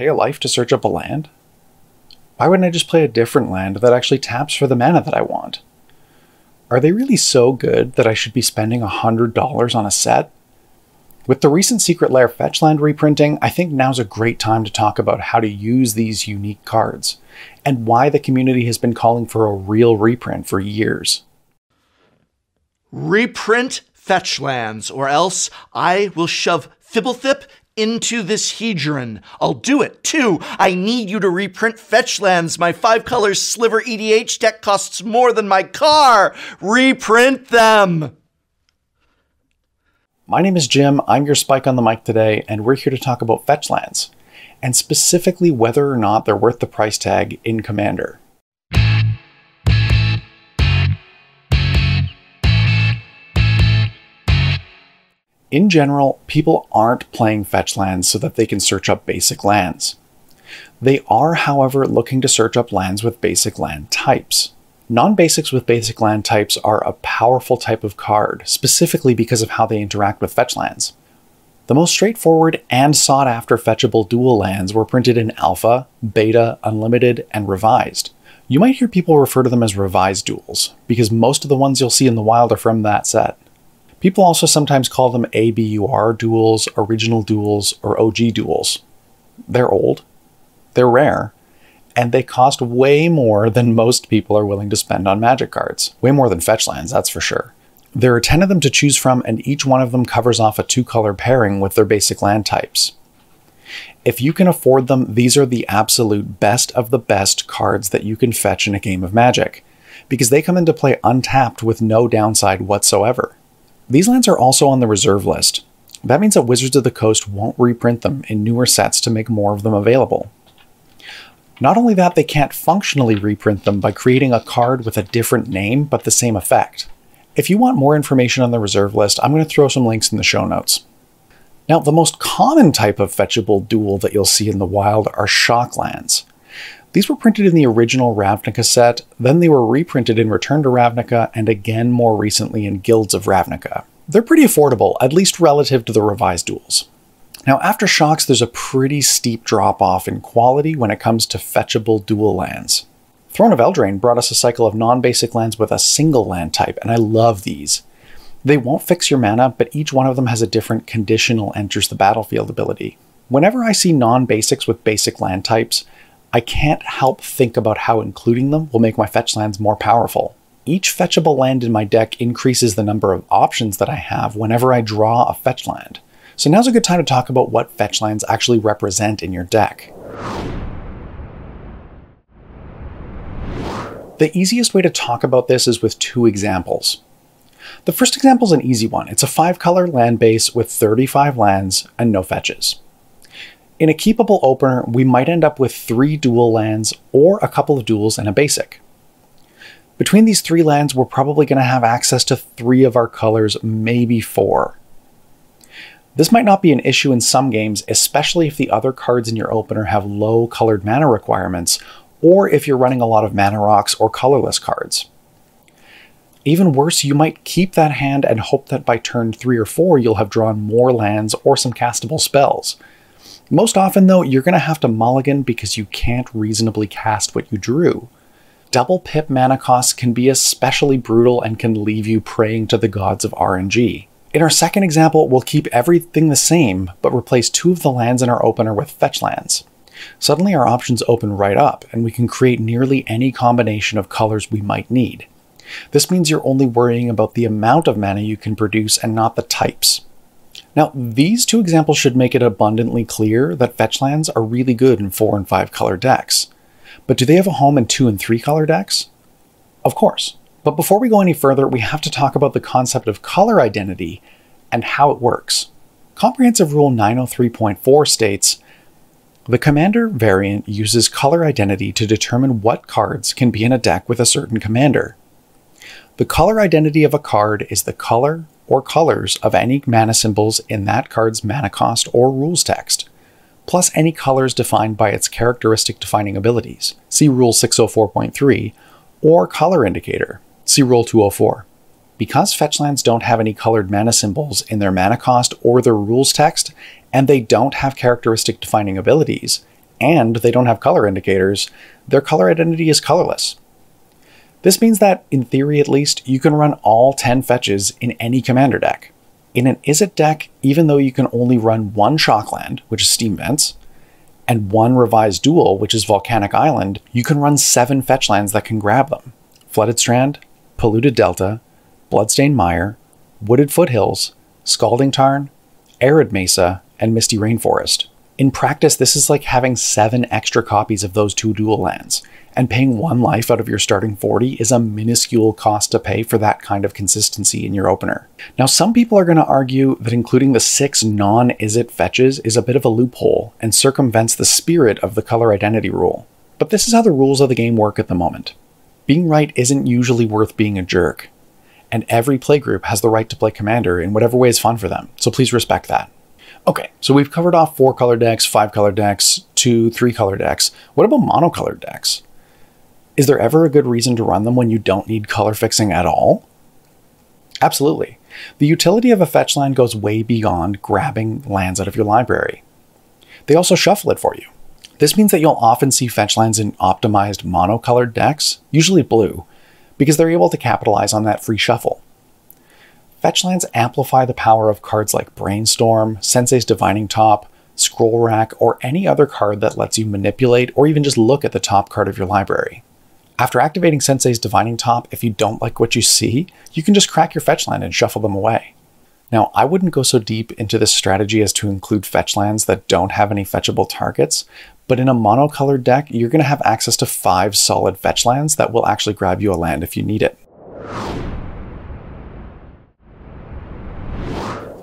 pay a life to search up a land? Why wouldn't I just play a different land that actually taps for the mana that I want? Are they really so good that I should be spending $100 on a set? With the recent Secret Lair Fetchland reprinting, I think now's a great time to talk about how to use these unique cards, and why the community has been calling for a real reprint for years. Reprint Fetchlands, or else I will shove Fblthp into this Hedron. I'll do it too. I need you to reprint Fetchlands. My five colors sliver EDH deck costs more than my car. Reprint them. My name is Jim, I'm your Spike on the mic today, and we're here to talk about fetchlands, and specifically whether or not they're worth the price tag in Commander. In general, people aren't playing fetch lands so that they can search up basic lands. They are, however, looking to search up lands with basic land types. Non-basics with basic land types are a powerful type of card, specifically because of how they interact with fetch lands. The most straightforward and sought after fetchable dual lands were printed in Alpha, Beta, Unlimited, and Revised. You might hear people refer to them as revised duals, because most of the ones you'll see in the wild are from that set. People also sometimes call them ABUR duals, original duals, or OG duals. They're old, they're rare, and they cost way more than most people are willing to spend on magic cards. Way more than fetch lands, that's for sure. There are 10 of them to choose from, and each one of them covers off a two color pairing with their basic land types. If you can afford them, these are the absolute best of the best cards that you can fetch in a game of Magic, because they come into play untapped with no downside whatsoever. These lands are also on the reserve list. That means that Wizards of the Coast won't reprint them in newer sets to make more of them available. Not only that, they can't functionally reprint them by creating a card with a different name but the same effect. If you want more information on the reserve list, I'm going to throw some links in the show notes. Now, the most common type of fetchable dual that you'll see in the wild are shock lands. These were printed in the original Ravnica set, then they were reprinted in Return to Ravnica, and again more recently in Guilds of Ravnica. They're pretty affordable, at least relative to the revised duels. Now, after Shocks, there's a pretty steep drop off in quality when it comes to fetchable dual lands. Throne of Eldraine brought us a cycle of non basic lands with a single land type, and I love these. They won't fix your mana, but each one of them has a different conditional enters the battlefield ability. Whenever I see non basics with basic land types, I can't help think about how including them will make my fetch lands more powerful. Each fetchable land in my deck increases the number of options that I have whenever I draw a fetch land. So now's a good time to talk about what fetch lands actually represent in your deck. The easiest way to talk about this is with two examples. The first example is an easy one. It's a 5 color land base with 35 lands and no fetches. In a keepable opener, we might end up with three dual lands or a couple of duals and a basic. Between these three lands, we're probably going to have access to three of our colors, maybe four. This might not be an issue in some games, especially if the other cards in your opener have low colored mana requirements, or if you're running a lot of mana rocks or colorless cards. Even worse, you might keep that hand and hope that by turn 3 or 4 you'll have drawn more lands or some castable spells. Most often, though, you're going to have to mulligan because you can't reasonably cast what you drew. Double pip mana costs can be especially brutal and can leave you praying to the gods of RNG. In our second example, we'll keep everything the same, but replace two of the lands in our opener with fetch lands. Suddenly our options open right up, and we can create nearly any combination of colors we might need. This means you're only worrying about the amount of mana you can produce and not the types. Now, these two examples should make it abundantly clear that fetch lands are really good in 4 and 5 color decks. But do they have a home in 2 and 3 color decks? Of course. But before we go any further, we have to talk about the concept of color identity and how it works. Comprehensive Rule 903.4 states The commander variant uses color identity to determine what cards can be in a deck with a certain commander. The color identity of a card is the color or colors of any mana symbols in that card's mana cost or rules text, plus any colors defined by its characteristic defining abilities. See Rule 604.3 or color indicator. See Rule 204. Because fetchlands don't have any colored mana symbols in their mana cost or their rules text, and they don't have characteristic defining abilities, and they don't have color indicators, their color identity is colorless. This means that, in theory at least, you can run all 10 fetches in any commander deck. In an Izzet deck, even though you can only run one Shockland, which is Steam Vents, and one Revised Dual, which is Volcanic Island, you can run seven fetch lands that can grab them Flooded Strand, Polluted Delta, Bloodstained Mire, Wooded Foothills, Scalding Tarn, Arid Mesa, and Misty Rainforest. In practice, this is like having seven extra copies of those two dual lands, and paying one life out of your starting 40 is a minuscule cost to pay for that kind of consistency in your opener. Now, some people are going to argue that including the six non Izzet fetches is a bit of a loophole and circumvents the spirit of the color identity rule. But this is how the rules of the game work at the moment. Being right isn't usually worth being a jerk, and every playgroup has the right to play Commander in whatever way is fun for them, so please respect that. Okay, so we've covered off four color decks, five color decks, two, three color decks. What about monocolored decks? Is there ever a good reason to run them when you don't need color fixing at all? Absolutely. The utility of a fetch land goes way beyond grabbing lands out of your library. They also shuffle it for you. This means that you'll often see fetch lands in optimized monocolored decks, usually blue, because they're able to capitalize on that free shuffle. Fetchlands amplify the power of cards like Brainstorm, Sensei's Divining Top, Scroll Rack, or any other card that lets you manipulate or even just look at the top card of your library. After activating Sensei's Divining Top, if you don't like what you see, you can just crack your fetchland and shuffle them away. Now, I wouldn't go so deep into this strategy as to include fetchlands that don't have any fetchable targets, but in a monocolored deck, you're going to have access to five solid fetchlands that will actually grab you a land if you need it.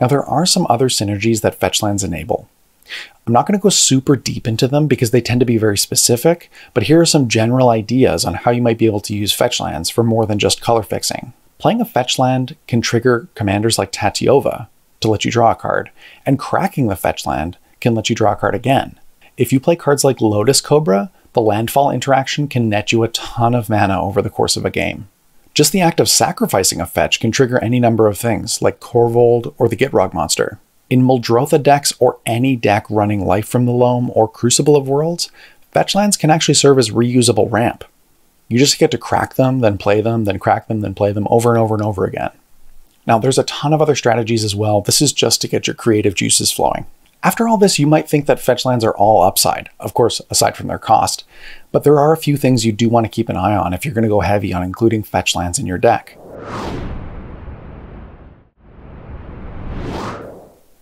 Now, there are some other synergies that fetchlands enable. I'm not going to go super deep into them because they tend to be very specific, but here are some general ideas on how you might be able to use fetchlands for more than just color fixing. Playing a fetchland can trigger commanders like Tatyova to let you draw a card, and cracking the fetchland can let you draw a card again. If you play cards like Lotus Cobra, the landfall interaction can net you a ton of mana over the course of a game. Just the act of sacrificing a fetch can trigger any number of things, like Korvold or the Gitrog monster. In Muldrotha decks or any deck running Life from the Loam or Crucible of Worlds, fetch lands can actually serve as reusable ramp. You just get to crack them, then play them, then crack them, then play them over and over and over again. Now, there's a ton of other strategies as well. This is just to get your creative juices flowing. After all this, you might think that fetch lands are all upside, of course, aside from their cost, but there are a few things you do want to keep an eye on if you're going to go heavy on including fetch lands in your deck.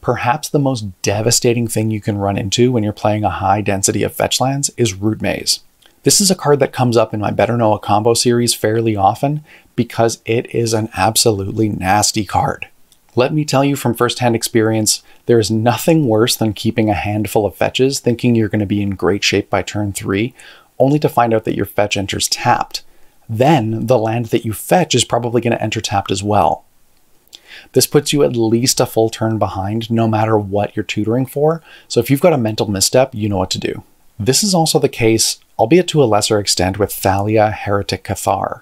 Perhaps the most devastating thing you can run into when you're playing a high density of fetch lands is Root Maze. This is a card that comes up in my Better Know a Combo series fairly often because it is an absolutely nasty card. Let me tell you from firsthand experience, there is nothing worse than keeping a handful of fetches thinking you're going to be in great shape by turn 3, only to find out that your fetch enters tapped. Then the land that you fetch is probably going to enter tapped as well. This puts you at least a full turn behind no matter what you're tutoring for, so if you've got a mental misstep, you know what to do. This is also the case, albeit to a lesser extent, with Thalia Heretic Cathar.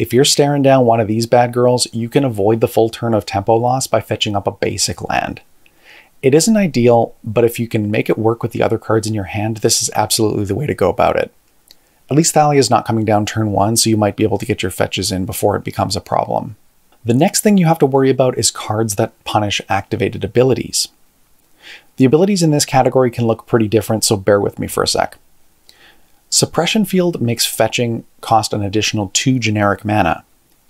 If you're staring down one of these bad girls, you can avoid the full turn of tempo loss by fetching up a basic land. It isn't ideal, but if you can make it work with the other cards in your hand, this is absolutely the way to go about it. At least Thalia is not coming down turn 1, so you might be able to get your fetches in before it becomes a problem. The next thing you have to worry about is cards that punish activated abilities. The abilities in this category can look pretty different, so bear with me for a sec. Suppression Field makes fetching cost an additional 2 generic mana,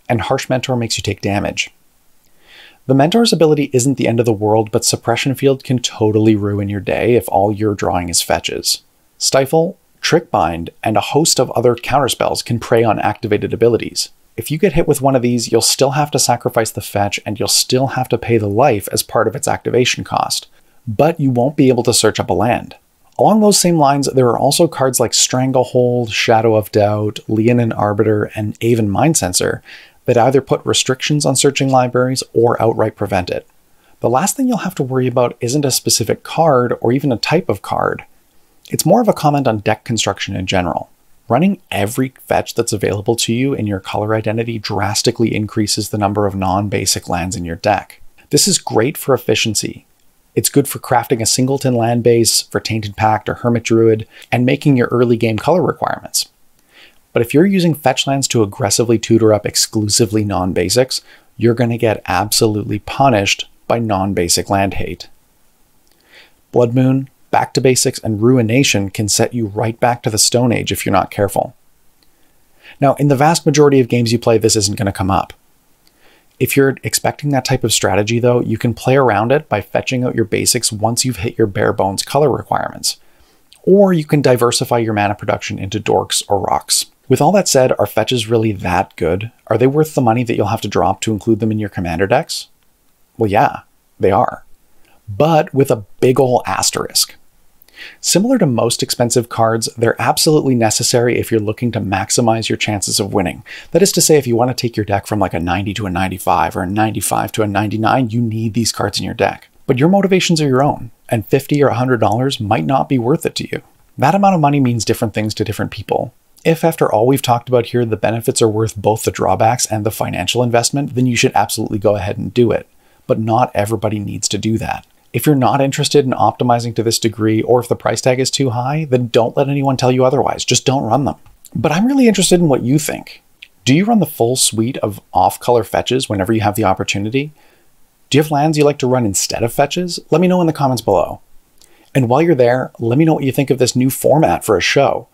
and Harsh Mentor makes you take damage. The Mentor's ability isn't the end of the world, but Suppression Field can totally ruin your day if all you're drawing is fetches. Stifle, Trickbind, and a host of other counterspells can prey on activated abilities. If you get hit with one of these, you'll still have to sacrifice the fetch and you'll still have to pay the life as part of its activation cost, but you won't be able to search up a land. Along those same lines, there are also cards like Stranglehold, Shadow of Doubt, Leonin Arbiter, and Aven Mindcensor that either put restrictions on searching libraries or outright prevent it. The last thing you'll have to worry about isn't a specific card or even a type of card. It's more of a comment on deck construction in general. Running every fetch that's available to you in your color identity drastically increases the number of non basic lands in your deck. This is great for efficiency, It's good for crafting a singleton land base for Tainted Pact or Hermit Druid and making your early game color requirements. But if you're using fetch lands to aggressively tutor up exclusively non basics, you're going to get absolutely punished by non basic land hate. Blood Moon, Back to Basics, and Ruination can set you right back to the Stone Age if you're not careful. Now, in the vast majority of games you play, this isn't going to come up. If you're expecting that type of strategy, though, you can play around it by fetching out your basics once you've hit your bare bones color requirements. Or you can diversify your mana production into dorks or rocks. With all that said, are fetches really that good? Are they worth the money that you'll have to drop to include them in your commander decks? Well, yeah, they are. But with a big ol' asterisk. Similar to most expensive cards, they're absolutely necessary if you're looking to maximize your chances of winning. That is to say, if you want to take your deck from like a 90 to a 95 or a 95 to a 99, you need these cards in your deck. But your motivations are your own, and 50 or $100 might not be worth it to you. That amount of money means different things to different people. If, after all we've talked about here, the benefits are worth both the drawbacks and the financial investment, then you should absolutely go ahead and do it. But not everybody needs to do that. If you're not interested in optimizing to this degree, or if the price tag is too high, then don't let anyone tell you otherwise. Just don't run them. But I'm really interested in what you think. Do you run the full suite of off color fetches whenever you have the opportunity? Do you have lands you like to run instead of fetches? Let me know in the comments below. And while you're there, let me know what you think of this new format for a show.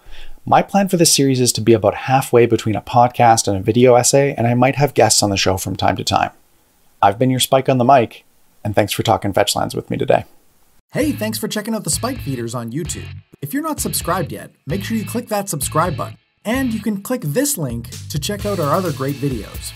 My plan for this series is to be about halfway between a podcast and a video essay, and I might have guests on the show from time to time. I've been your Spike on the mic, and thanks for talking fetchlands with me today. Hey, thanks for checking out the Spike Feeders on YouTube. If you're not subscribed yet, make sure you click that subscribe button. And you can click this link to check out our other great videos.